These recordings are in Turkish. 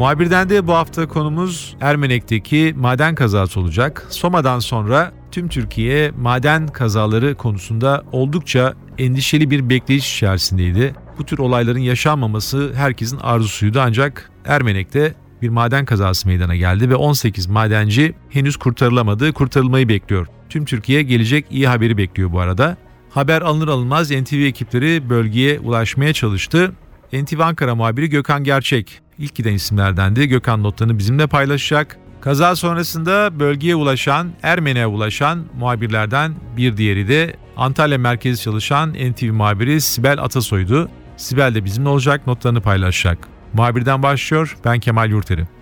Muhabirden de bu hafta konumuz Ermenek'teki maden kazası olacak. Soma'dan sonra tüm Türkiye maden kazaları konusunda oldukça endişeli bir bekleyiş içerisindeydi. Bu tür olayların yaşanmaması herkesin arzusuydu ancak Ermenek'te bir maden kazası meydana geldi ve 18 madenci henüz kurtarılamadı, kurtarılmayı bekliyor. Tüm Türkiye gelecek iyi haberi bekliyor bu arada. Haber alınır alınmaz NTV ekipleri bölgeye ulaşmaya çalıştı. NTV Ankara muhabiri Gökhan Gerçek ilk giden isimlerdendi. Gökhan notlarını bizimle paylaşacak. Kaza sonrasında bölgeye ulaşan, Ermeni'ye ulaşan muhabirlerden bir diğeri de Antalya merkezi çalışan NTV muhabiri Sibel Atasoy'du. Sibel de bizimle olacak, notlarını paylaşacak. Muhabirden başlıyor, ben Kemal Yurteri.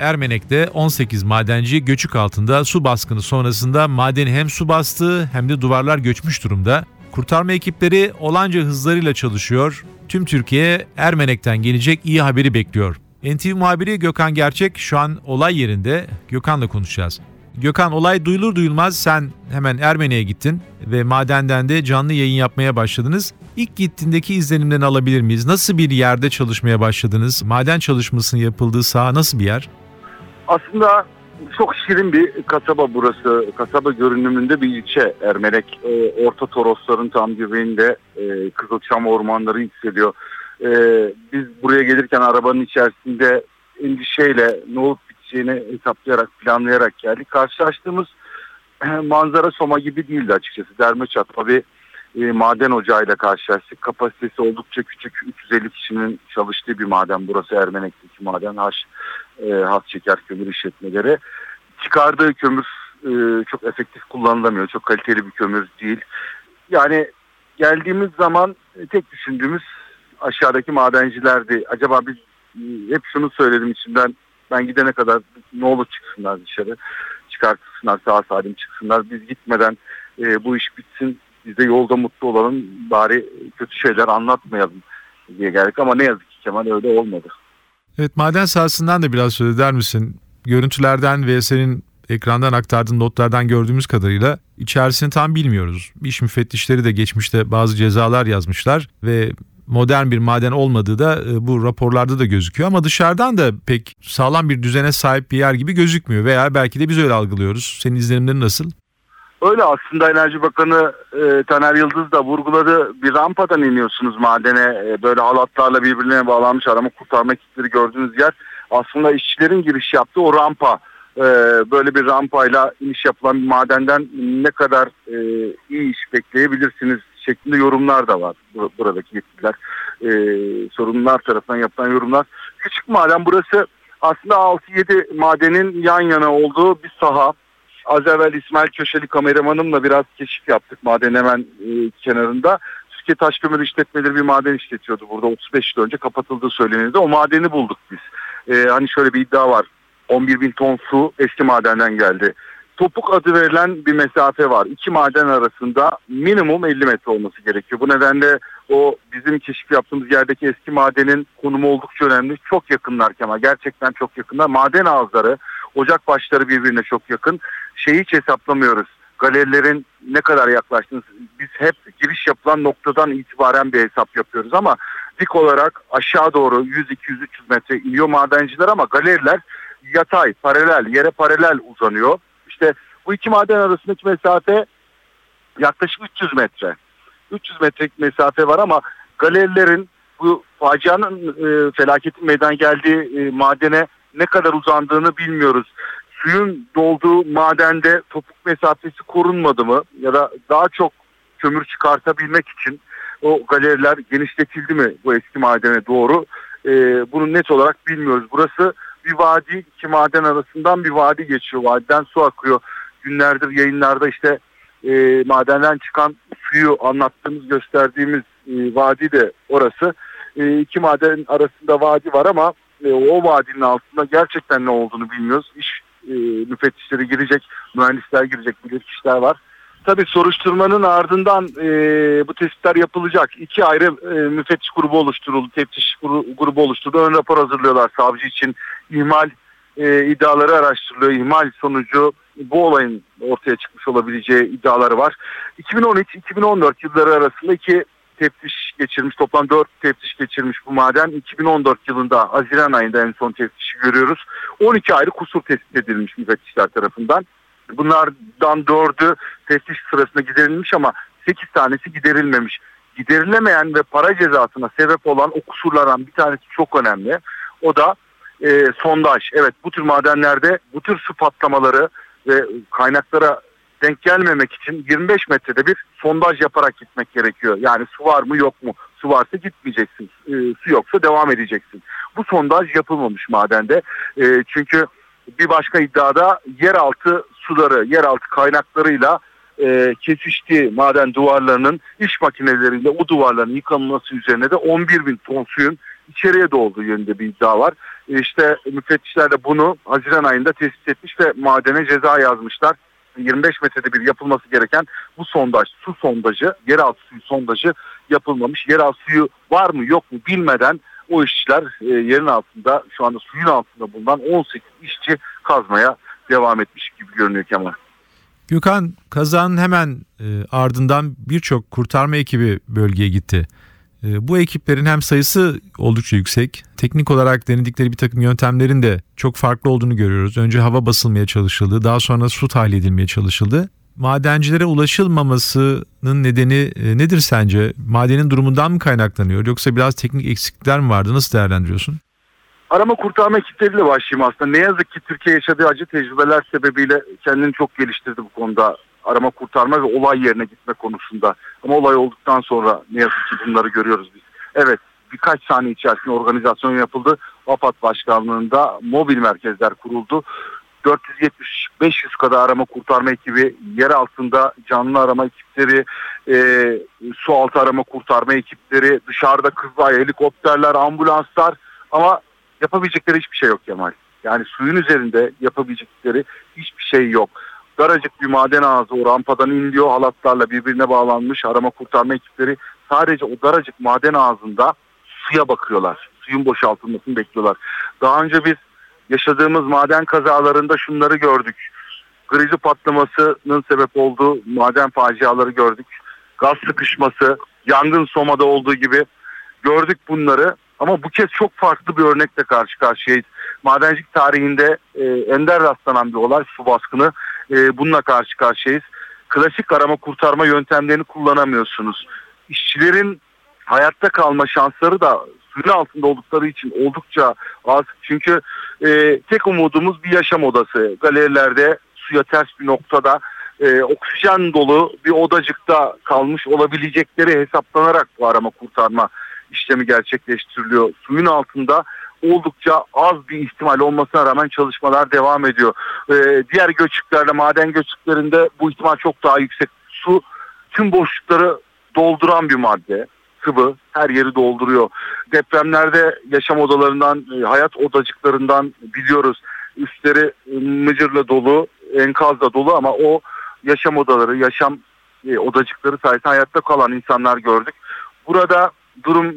Ermenek'te 18 madenci göçük altında su baskını sonrasında madeni hem su bastı hem de duvarlar göçmüş durumda. Kurtarma ekipleri olanca hızlarıyla çalışıyor. Tüm Türkiye Ermenek'ten gelecek iyi haberi bekliyor. NTV muhabiri Gökhan Gerçek şu an olay yerinde. Gökhan'la konuşacağız. Gökhan olay duyulur duyulmaz sen hemen Ermeni'ye gittin ve madenden de canlı yayın yapmaya başladınız. İlk gittiğindeki izlenimlerini alabilir miyiz? Nasıl bir yerde çalışmaya başladınız? Maden çalışmasının yapıldığı saha nasıl bir yer? Aslında çok şirin bir kasaba burası. Kasaba görünümünde bir ilçe Ermenek. E, Orta Torosların tam göbeğinde e, Kızılçam ormanları yükseliyor. E, biz buraya gelirken arabanın içerisinde endişeyle ne olup biteceğini hesaplayarak, planlayarak geldik. Karşılaştığımız e, manzara Soma gibi değildi açıkçası. Derme çatma bir e, maden ocağıyla karşılaştık. Kapasitesi oldukça küçük. 350 kişinin çalıştığı bir maden burası Ermenek'teki maden. Haş e, has şeker kömür işletmeleri. Çıkardığı kömür e, çok efektif kullanılamıyor. Çok kaliteli bir kömür değil. Yani geldiğimiz zaman e, tek düşündüğümüz aşağıdaki madencilerdi. Acaba biz e, hep şunu söyledim içimden ben gidene kadar ne olur çıksınlar dışarı çıkartsınlar sağ salim çıksınlar biz gitmeden e, bu iş bitsin biz de yolda mutlu olalım bari kötü şeyler anlatmayalım diye geldik ama ne yazık ki Kemal öyle olmadı. Evet maden sahasından da biraz söz eder misin? Görüntülerden ve senin ekrandan aktardığın notlardan gördüğümüz kadarıyla içerisini tam bilmiyoruz. İş müfettişleri de geçmişte bazı cezalar yazmışlar ve modern bir maden olmadığı da e, bu raporlarda da gözüküyor ama dışarıdan da pek sağlam bir düzene sahip bir yer gibi gözükmüyor veya belki de biz öyle algılıyoruz. Senin izlenimlerin nasıl? Öyle aslında Enerji Bakanı e, Taner Yıldız da vurguladı. Bir rampadan iniyorsunuz madene e, böyle halatlarla birbirine bağlanmış arama kurtarma ekipleri gördüğünüz yer. Aslında işçilerin giriş yaptığı o rampa e, böyle bir rampayla iniş yapılan bir madenden ne kadar e, iyi iş bekleyebilirsiniz şeklinde yorumlar da var buradaki yetkililer. E, sorunlar tarafından yapılan yorumlar. Küçük maden burası aslında 6-7 madenin yan yana olduğu bir saha. Az evvel İsmail Köşeli kameramanımla biraz keşif yaptık maden hemen e, kenarında. Türkiye Taş Kömür İşletmeleri bir maden işletiyordu burada 35 yıl önce kapatıldığı söylenildi. O madeni bulduk biz. E, hani şöyle bir iddia var. 11 bin ton su eski madenden geldi. Topuk adı verilen bir mesafe var. İki maden arasında minimum 50 metre olması gerekiyor. Bu nedenle o bizim keşif yaptığımız yerdeki eski madenin konumu oldukça önemli. Çok yakınlar Kemal. Gerçekten çok yakınlar. Maden ağızları, ocak başları birbirine çok yakın. Şeyi hiç hesaplamıyoruz. Galerilerin ne kadar yaklaştığını biz hep giriş yapılan noktadan itibaren bir hesap yapıyoruz ama dik olarak aşağı doğru 100 200 300 metre iniyor madenciler ama galeriler yatay, paralel, yere paralel uzanıyor. İşte bu iki maden arasındaki mesafe yaklaşık 300 metre. 300 metrelik mesafe var ama galerilerin bu facianın e, felaketin meydana geldiği e, madene ne kadar uzandığını bilmiyoruz. Suyun dolduğu madende topuk mesafesi korunmadı mı ya da daha çok kömür çıkartabilmek için o galeriler genişletildi mi bu eski madene doğru? E, bunu net olarak bilmiyoruz. Burası bir vadi iki maden arasından bir vadi geçiyor. Vadiden su akıyor. Günlerdir yayınlarda işte e, madenden çıkan suyu anlattığımız gösterdiğimiz e, vadi de orası. E, iki maden arasında vadi var ama e, o vadinin altında gerçekten ne olduğunu bilmiyoruz. İş e, müfettişleri girecek, mühendisler girecek, bilir kişiler var. Tabii soruşturmanın ardından e, bu tespitler yapılacak. İki ayrı e, müfettiş grubu oluşturuldu, teftiş grubu oluşturuldu. Ön rapor hazırlıyorlar savcı için. İhmal e, iddiaları araştırılıyor. İhmal sonucu bu olayın ortaya çıkmış olabileceği iddiaları var. 2013-2014 yılları arasında iki teftiş geçirmiş. Toplam 4 teftiş geçirmiş bu maden. 2014 yılında Haziran ayında en son teftişi görüyoruz. 12 ayrı kusur tespit edilmiş müfettişler tarafından. Bunlardan 4'ü teftiş sırasında giderilmiş ama 8 tanesi giderilmemiş. Giderilemeyen ve para cezasına sebep olan o kusurlardan bir tanesi çok önemli. O da e, sondaj. Evet bu tür madenlerde bu tür su patlamaları ve kaynaklara denk gelmemek için 25 metrede bir sondaj yaparak gitmek gerekiyor. Yani su var mı yok mu? Su varsa gitmeyeceksin. E, su yoksa devam edeceksin. Bu sondaj yapılmamış madende. E, çünkü bir başka iddiada yeraltı suları, yeraltı kaynaklarıyla e, kesiştiği maden duvarlarının iş makineleriyle o duvarların yıkanması üzerine de 11 bin ton suyun içeriye dolduğu yönünde bir iddia var. E, işte müfettişler de bunu Haziran ayında tespit etmiş ve madene ceza yazmışlar. 25 metrede bir yapılması gereken bu sondaj, su sondajı, yeraltı suyu sondajı yapılmamış. Yeraltı suyu var mı yok mu bilmeden o işçiler e, yerin altında şu anda suyun altında bulunan 18 işçi kazmaya devam etmiş gibi görünüyor Kemal. Gökhan kazanın hemen e, ardından birçok kurtarma ekibi bölgeye gitti. E, bu ekiplerin hem sayısı oldukça yüksek, teknik olarak denedikleri bir takım yöntemlerin de çok farklı olduğunu görüyoruz. Önce hava basılmaya çalışıldı, daha sonra su tahliye edilmeye çalışıldı. Madencilere ulaşılmamasının nedeni e, nedir sence? Madenin durumundan mı kaynaklanıyor yoksa biraz teknik eksiklikler mi vardı? Nasıl değerlendiriyorsun? Arama kurtarma ekipleriyle başlayayım aslında. Ne yazık ki Türkiye yaşadığı acı tecrübeler sebebiyle kendini çok geliştirdi bu konuda. Arama kurtarma ve olay yerine gitme konusunda. Ama olay olduktan sonra ne yazık ki bunları görüyoruz biz. Evet birkaç saniye içerisinde organizasyon yapıldı. AFAD Başkanlığı'nda mobil merkezler kuruldu. 470-500 kadar arama kurtarma ekibi, yer altında canlı arama ekipleri, e, su altı arama kurtarma ekipleri, dışarıda kızılay helikopterler, ambulanslar ama yapabilecekleri hiçbir şey yok Kemal. Yani suyun üzerinde yapabilecekleri hiçbir şey yok. Daracık bir maden ağzı o rampadan iniliyor halatlarla birbirine bağlanmış arama kurtarma ekipleri sadece o daracık maden ağzında suya bakıyorlar. Suyun boşaltılmasını bekliyorlar. Daha önce biz yaşadığımız maden kazalarında şunları gördük. Grizi patlamasının sebep olduğu maden faciaları gördük. Gaz sıkışması, yangın Soma'da olduğu gibi gördük bunları. Ama bu kez çok farklı bir örnekle karşı karşıyayız. Madencilik tarihinde e, ender rastlanan bir olay su baskını. E, bununla karşı karşıyayız. Klasik arama kurtarma yöntemlerini kullanamıyorsunuz. İşçilerin hayatta kalma şansları da suyun altında oldukları için oldukça az. Çünkü e, tek umudumuz bir yaşam odası. Galerilerde suya ters bir noktada e, oksijen dolu bir odacıkta kalmış olabilecekleri hesaplanarak bu arama kurtarma işlemi gerçekleştiriliyor. Suyun altında oldukça az bir ihtimal olmasına rağmen çalışmalar devam ediyor. Ee, diğer göçüklerde, maden göçüklerinde bu ihtimal çok daha yüksek. Su tüm boşlukları dolduran bir madde. Sıvı her yeri dolduruyor. Depremlerde yaşam odalarından, e, hayat odacıklarından biliyoruz. Üstleri e, mıcırla dolu, enkazla dolu ama o yaşam odaları, yaşam e, odacıkları sayesinde hayatta kalan insanlar gördük. Burada durum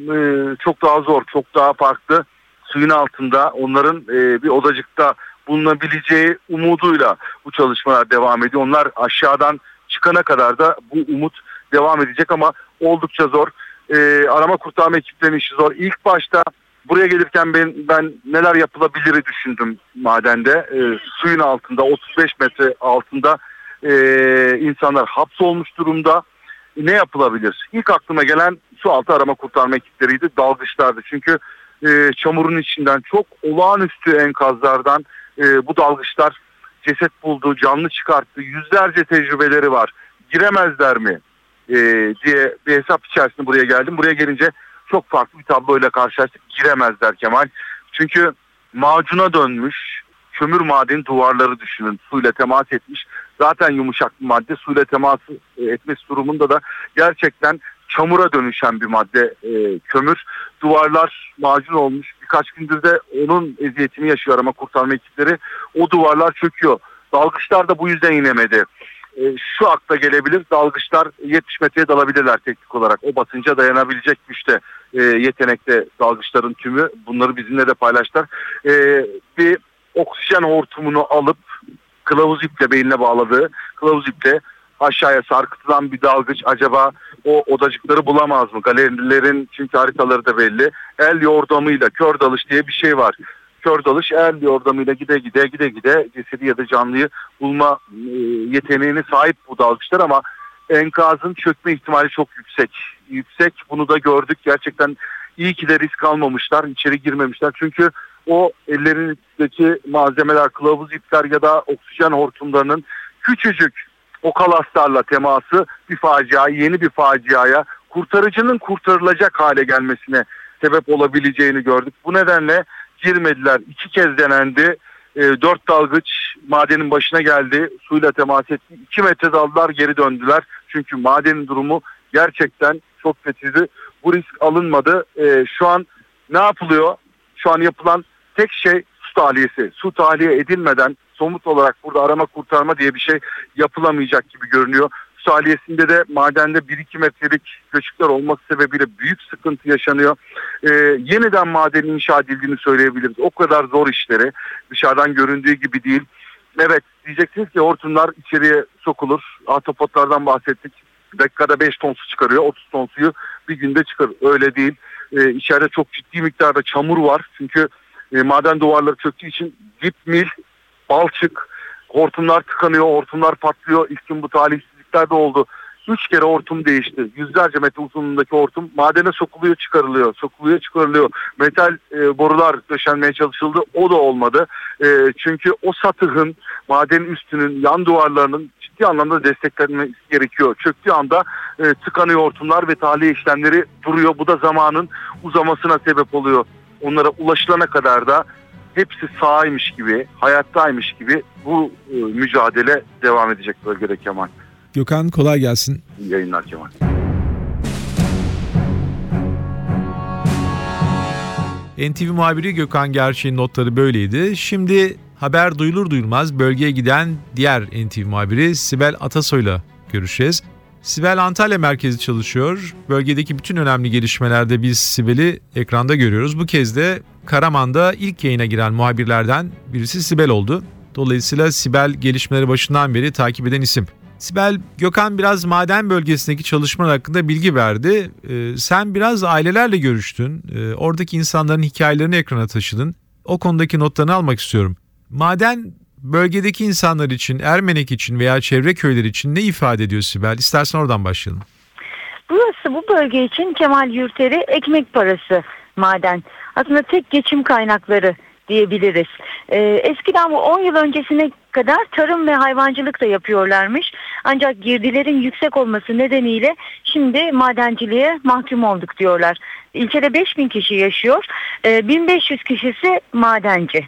çok daha zor, çok daha farklı. Suyun altında onların e, bir odacıkta bulunabileceği umuduyla bu çalışmalar devam ediyor. Onlar aşağıdan çıkana kadar da bu umut devam edecek ama oldukça zor. E, arama kurtarma ekiplerinin işi zor. İlk başta buraya gelirken ben, ben neler yapılabilir düşündüm madende. E, suyun altında 35 metre altında e, insanlar hapsolmuş durumda ne yapılabilir? İlk aklıma gelen su altı arama kurtarma ekipleriydi, dalgıçlardı. Çünkü e, çamurun içinden çok olağanüstü enkazlardan e, bu dalgıçlar ceset buldu, canlı çıkarttı. Yüzlerce tecrübeleri var. Giremezler mi e, diye bir hesap içerisinde buraya geldim. Buraya gelince çok farklı bir tabloyla karşılaştık. Giremezler Kemal. Çünkü macuna dönmüş kömür madeni duvarları düşünün. Suyla temas etmiş. Zaten yumuşak bir madde suyla temas etmesi durumunda da gerçekten çamura dönüşen bir madde e, kömür. Duvarlar macun olmuş. Birkaç gündür de onun eziyetini yaşıyor arama kurtarma ekipleri. O duvarlar çöküyor. Dalgıçlar da bu yüzden inemedi. E, şu akla gelebilir. Dalgıçlar 70 metreye dalabilirler teknik olarak. O basınca dayanabilecek güçte e, yetenekte dalgıçların tümü. Bunları bizimle de paylaştılar. E, bir oksijen hortumunu alıp kılavuz iple beynine bağladığı kılavuz iple aşağıya sarkıtılan bir dalgıç acaba o odacıkları bulamaz mı? Galerilerin çünkü haritaları da belli. El yordamıyla kör dalış diye bir şey var. Kör dalış el yordamıyla gide gide gide gide cesedi ya da canlıyı bulma e, yeteneğine sahip bu dalgıçlar ama enkazın çökme ihtimali çok yüksek. Yüksek bunu da gördük. Gerçekten iyi ki de risk almamışlar. içeri girmemişler. Çünkü o ellerindeki malzemeler, kılavuz ipler ya da oksijen hortumlarının küçücük o kalaslarla teması bir facia, yeni bir faciaya, kurtarıcının kurtarılacak hale gelmesine sebep olabileceğini gördük. Bu nedenle girmediler. İki kez denendi. E, dört dalgıç madenin başına geldi. Suyla temas etti. İki metre daldılar geri döndüler. Çünkü madenin durumu gerçekten çok kötüydü. Bu risk alınmadı. E, şu an ne yapılıyor? Şu an yapılan tek şey tahliyesi. Su tahliye edilmeden somut olarak burada arama kurtarma diye bir şey yapılamayacak gibi görünüyor. Su tahliyesinde de madende 1-2 metrelik göçükler olması sebebiyle büyük sıkıntı yaşanıyor. Ee, yeniden maden inşa edildiğini söyleyebiliriz. O kadar zor işleri dışarıdan göründüğü gibi değil. Evet diyeceksiniz ki hortumlar içeriye sokulur. Atopotlardan bahsettik. Dakikada 5 ton su çıkarıyor. 30 ton suyu bir günde çıkar. Öyle değil. Ee, içeride çok ciddi miktarda çamur var. Çünkü e, maden duvarları çöktüğü için dip mil, balçık, hortumlar tıkanıyor, hortumlar patlıyor. İlk gün bu talihsizlikler de oldu. Üç kere hortum değişti. Yüzlerce metre uzunluğundaki hortum madene sokuluyor çıkarılıyor. Sokuluyor çıkarılıyor. Metal e, borular döşenmeye çalışıldı. O da olmadı. E, çünkü o satıhın madenin üstünün yan duvarlarının ciddi anlamda desteklenmesi gerekiyor. Çöktüğü anda e, tıkanıyor hortumlar ve tahliye işlemleri duruyor. Bu da zamanın uzamasına sebep oluyor. Onlara ulaşılana kadar da hepsi sağymış gibi, hayattaymış gibi bu e, mücadele devam edecek bölgede Kemal. Gökhan kolay gelsin. İyi yayınlar Kemal. NTV muhabiri Gökhan Gerçek'in notları böyleydi. Şimdi haber duyulur duyulmaz bölgeye giden diğer NTV muhabiri Sibel Atasoy'la görüşeceğiz. Sibel Antalya merkezi çalışıyor. Bölgedeki bütün önemli gelişmelerde biz Sibel'i ekranda görüyoruz. Bu kez de Karaman'da ilk yayına giren muhabirlerden birisi Sibel oldu. Dolayısıyla Sibel gelişmeleri başından beri takip eden isim. Sibel, Gökhan biraz maden bölgesindeki çalışmalar hakkında bilgi verdi. Ee, sen biraz ailelerle görüştün. Ee, oradaki insanların hikayelerini ekrana taşıdın. O konudaki notlarını almak istiyorum. Maden bölgedeki insanlar için, Ermenek için veya çevre köyler için ne ifade ediyor Sibel? İstersen oradan başlayalım. Burası bu bölge için Kemal Yurteri ekmek parası maden. Aslında tek geçim kaynakları diyebiliriz. Ee, eskiden bu 10 yıl öncesine kadar tarım ve hayvancılık da yapıyorlarmış. Ancak girdilerin yüksek olması nedeniyle şimdi madenciliğe mahkum olduk diyorlar. İlçede 5000 kişi yaşıyor. Ee, 1500 kişisi madenci.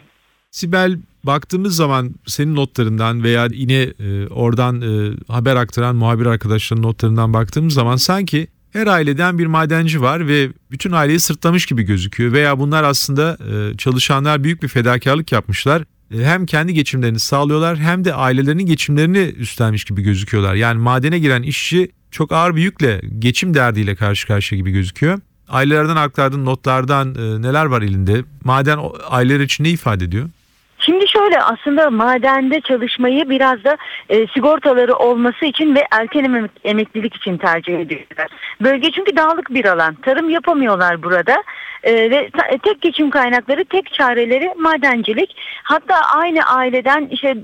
Sibel baktığımız zaman senin notlarından veya yine e, oradan e, haber aktaran muhabir arkadaşların notlarından baktığımız zaman sanki her aileden bir madenci var ve bütün aileyi sırtlamış gibi gözüküyor veya bunlar aslında e, çalışanlar büyük bir fedakarlık yapmışlar. E, hem kendi geçimlerini sağlıyorlar hem de ailelerinin geçimlerini üstlenmiş gibi gözüküyorlar. Yani madene giren işçi çok ağır bir yükle geçim derdiyle karşı karşıya gibi gözüküyor. Ailelerden aktardığın notlardan e, neler var elinde? Maden aileler için ne ifade ediyor? Şimdi şöyle aslında madende çalışmayı biraz da e, sigortaları olması için ve erken emek, emeklilik için tercih ediyorlar. Bölge çünkü dağlık bir alan. Tarım yapamıyorlar burada. E, ve e, tek geçim kaynakları, tek çareleri madencilik. Hatta aynı aileden işte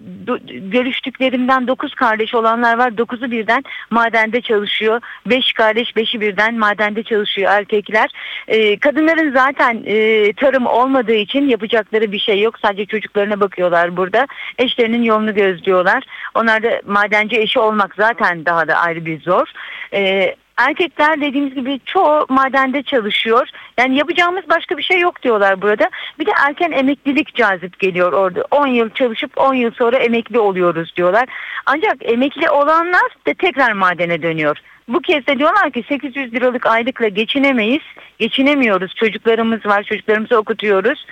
görüştüklerimden 9 kardeş olanlar var. 9'u birden madende çalışıyor. 5 kardeş, 5'i birden madende çalışıyor erkekler. E, kadınların zaten e, tarım olmadığı için yapacakları bir şey yok. Sadece çocuklarına bakıyorlar burada. Eşlerinin yolunu gözlüyorlar. Onlar da madenci eşi olmak zaten daha da ayrı bir zor. E, Erkekler dediğimiz gibi çoğu madende çalışıyor. Yani yapacağımız başka bir şey yok diyorlar burada. Bir de erken emeklilik cazip geliyor orada. 10 yıl çalışıp 10 yıl sonra emekli oluyoruz diyorlar. Ancak emekli olanlar da tekrar madene dönüyor. Bu kez de diyorlar ki 800 liralık aylıkla geçinemeyiz. Geçinemiyoruz. Çocuklarımız var. Çocuklarımızı okutuyoruz.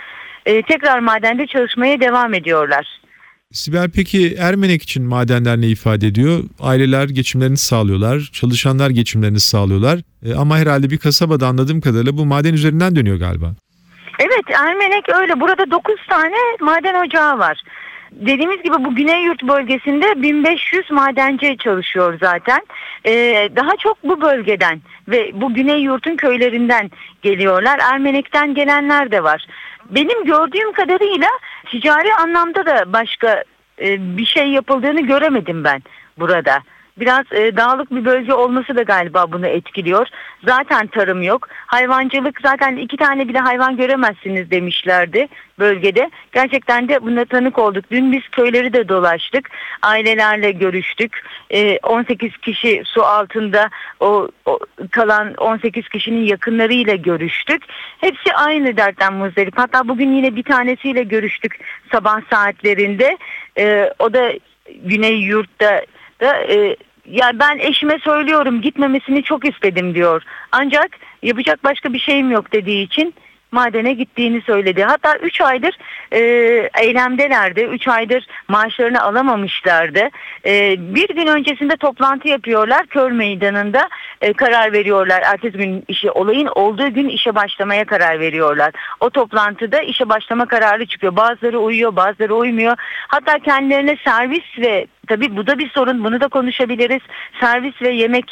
Ee, tekrar madende çalışmaya devam ediyorlar. Sibel peki Ermenek için madenler ne ifade ediyor? Aileler geçimlerini sağlıyorlar, çalışanlar geçimlerini sağlıyorlar. E, ama herhalde bir kasabada anladığım kadarıyla bu maden üzerinden dönüyor galiba. Evet Ermenek öyle. Burada 9 tane maden ocağı var. Dediğimiz gibi bu Güney Yurt bölgesinde 1500 madenci çalışıyor zaten. Ee, daha çok bu bölgeden ve bu Güney Yurt'un köylerinden geliyorlar. Ermenek'ten gelenler de var. Benim gördüğüm kadarıyla ticari anlamda da başka e, bir şey yapıldığını göremedim ben burada. Biraz e, dağlık bir bölge olması da galiba bunu etkiliyor. Zaten tarım yok. Hayvancılık zaten iki tane bile hayvan göremezsiniz demişlerdi bölgede. Gerçekten de buna tanık olduk. Dün biz köyleri de dolaştık. Ailelerle görüştük. E, 18 kişi su altında o, o kalan 18 kişinin yakınlarıyla görüştük. Hepsi aynı dertten muzdarip. Hatta bugün yine bir tanesiyle görüştük sabah saatlerinde. E, o da Güney Yurt'ta da e, ya ben eşime söylüyorum gitmemesini çok istedim diyor. Ancak yapacak başka bir şeyim yok dediği için madene gittiğini söyledi. Hatta 3 aydır e, eylemdelerdi. 3 aydır maaşlarını alamamışlardı. E, bir gün öncesinde toplantı yapıyorlar. Köl meydanında e, karar veriyorlar. Ertesi gün işe olayın olduğu gün işe başlamaya karar veriyorlar. O toplantıda işe başlama kararı çıkıyor. Bazıları uyuyor bazıları uymuyor. Hatta kendilerine servis ve tabii bu da bir sorun bunu da konuşabiliriz. Servis ve yemek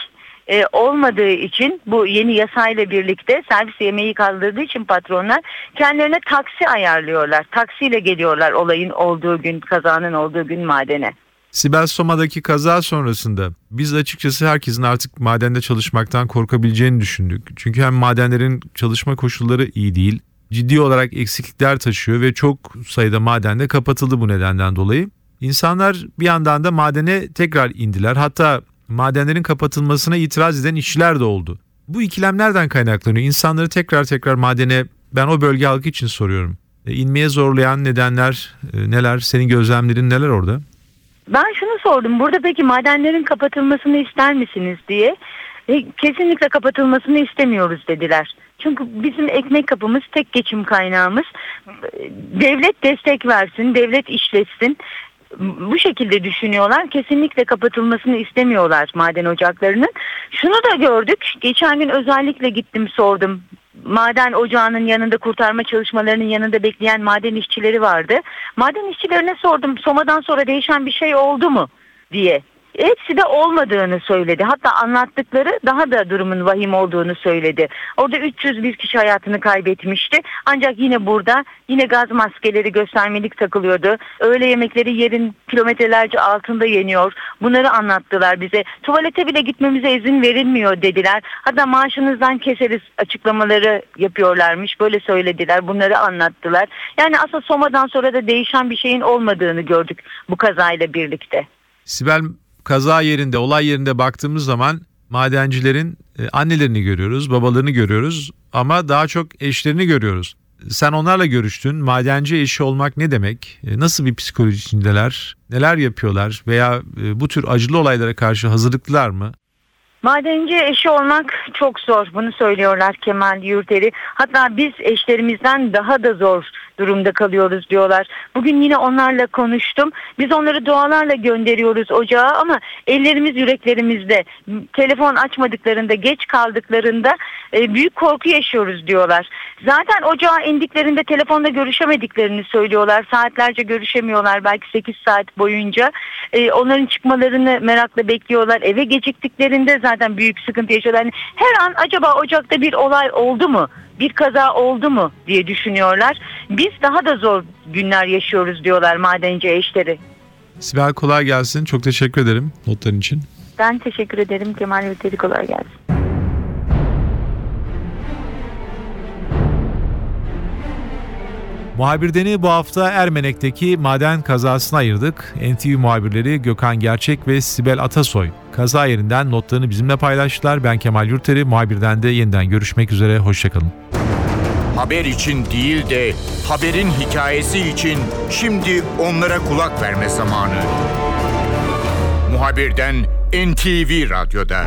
e, olmadığı için bu yeni yasayla birlikte servis yemeği kaldırdığı için patronlar kendilerine taksi ayarlıyorlar. Taksiyle geliyorlar olayın olduğu gün, kazanın olduğu gün madene. Sibel Soma'daki kaza sonrasında biz açıkçası herkesin artık madende çalışmaktan korkabileceğini düşündük. Çünkü hem madenlerin çalışma koşulları iyi değil, ciddi olarak eksiklikler taşıyor ve çok sayıda madende kapatıldı bu nedenden dolayı. İnsanlar bir yandan da madene tekrar indiler. Hatta madenlerin kapatılmasına itiraz eden işçiler de oldu. Bu ikilemlerden kaynaklanıyor. İnsanları tekrar tekrar madene ben o bölge halkı için soruyorum. E, inmeye zorlayan nedenler e, neler? Senin gözlemlerin neler orada? Ben şunu sordum. Burada peki madenlerin kapatılmasını ister misiniz diye. E, kesinlikle kapatılmasını istemiyoruz dediler. Çünkü bizim ekmek kapımız tek geçim kaynağımız. E, Devlet destek versin, devlet işletsin. Bu şekilde düşünüyorlar. Kesinlikle kapatılmasını istemiyorlar maden ocaklarının. Şunu da gördük. Geçen gün özellikle gittim sordum. Maden ocağının yanında kurtarma çalışmalarının yanında bekleyen maden işçileri vardı. Maden işçilerine sordum. Soma'dan sonra değişen bir şey oldu mu diye. Hepsi de olmadığını söyledi. Hatta anlattıkları daha da durumun vahim olduğunu söyledi. Orada 301 kişi hayatını kaybetmişti. Ancak yine burada yine gaz maskeleri göstermelik takılıyordu. Öğle yemekleri yerin kilometrelerce altında yeniyor. Bunları anlattılar bize. Tuvalete bile gitmemize izin verilmiyor dediler. Hatta maaşınızdan keseriz açıklamaları yapıyorlarmış. Böyle söylediler. Bunları anlattılar. Yani aslında Soma'dan sonra da değişen bir şeyin olmadığını gördük bu kazayla birlikte. Sibel kaza yerinde, olay yerinde baktığımız zaman madencilerin e, annelerini görüyoruz, babalarını görüyoruz ama daha çok eşlerini görüyoruz. Sen onlarla görüştün. Madenci eşi olmak ne demek? E, Nasıl bir psikoloji içindeler? Neler yapıyorlar? Veya e, bu tür acılı olaylara karşı hazırlıklılar mı? Madenci eşi olmak çok zor. Bunu söylüyorlar Kemal Yurteri. Hatta biz eşlerimizden daha da zor durumda kalıyoruz diyorlar. Bugün yine onlarla konuştum. Biz onları dualarla gönderiyoruz ocağa ama ellerimiz yüreklerimizde. Telefon açmadıklarında, geç kaldıklarında e, büyük korku yaşıyoruz diyorlar. Zaten ocağa indiklerinde telefonla görüşemediklerini söylüyorlar. Saatlerce görüşemiyorlar belki 8 saat boyunca. E, onların çıkmalarını merakla bekliyorlar. Eve geciktiklerinde zaten büyük sıkıntı yaşıyorlar. Yani her an acaba ocakta bir olay oldu mu? Bir kaza oldu mu diye düşünüyorlar. Biz daha da zor günler yaşıyoruz diyorlar madenci eşleri. Sibel kolay gelsin. Çok teşekkür ederim notların için. Ben teşekkür ederim Kemal Yurteri kolay gelsin. Muhabirdeni bu hafta Ermenek'teki maden kazasına ayırdık. NTV muhabirleri Gökhan Gerçek ve Sibel Atasoy kaza yerinden notlarını bizimle paylaştılar. Ben Kemal Yurteri, muhabirden de yeniden görüşmek üzere. Hoşçakalın. Haber için değil de haberin hikayesi için şimdi onlara kulak verme zamanı. Muhabirden NTV Radyo'da.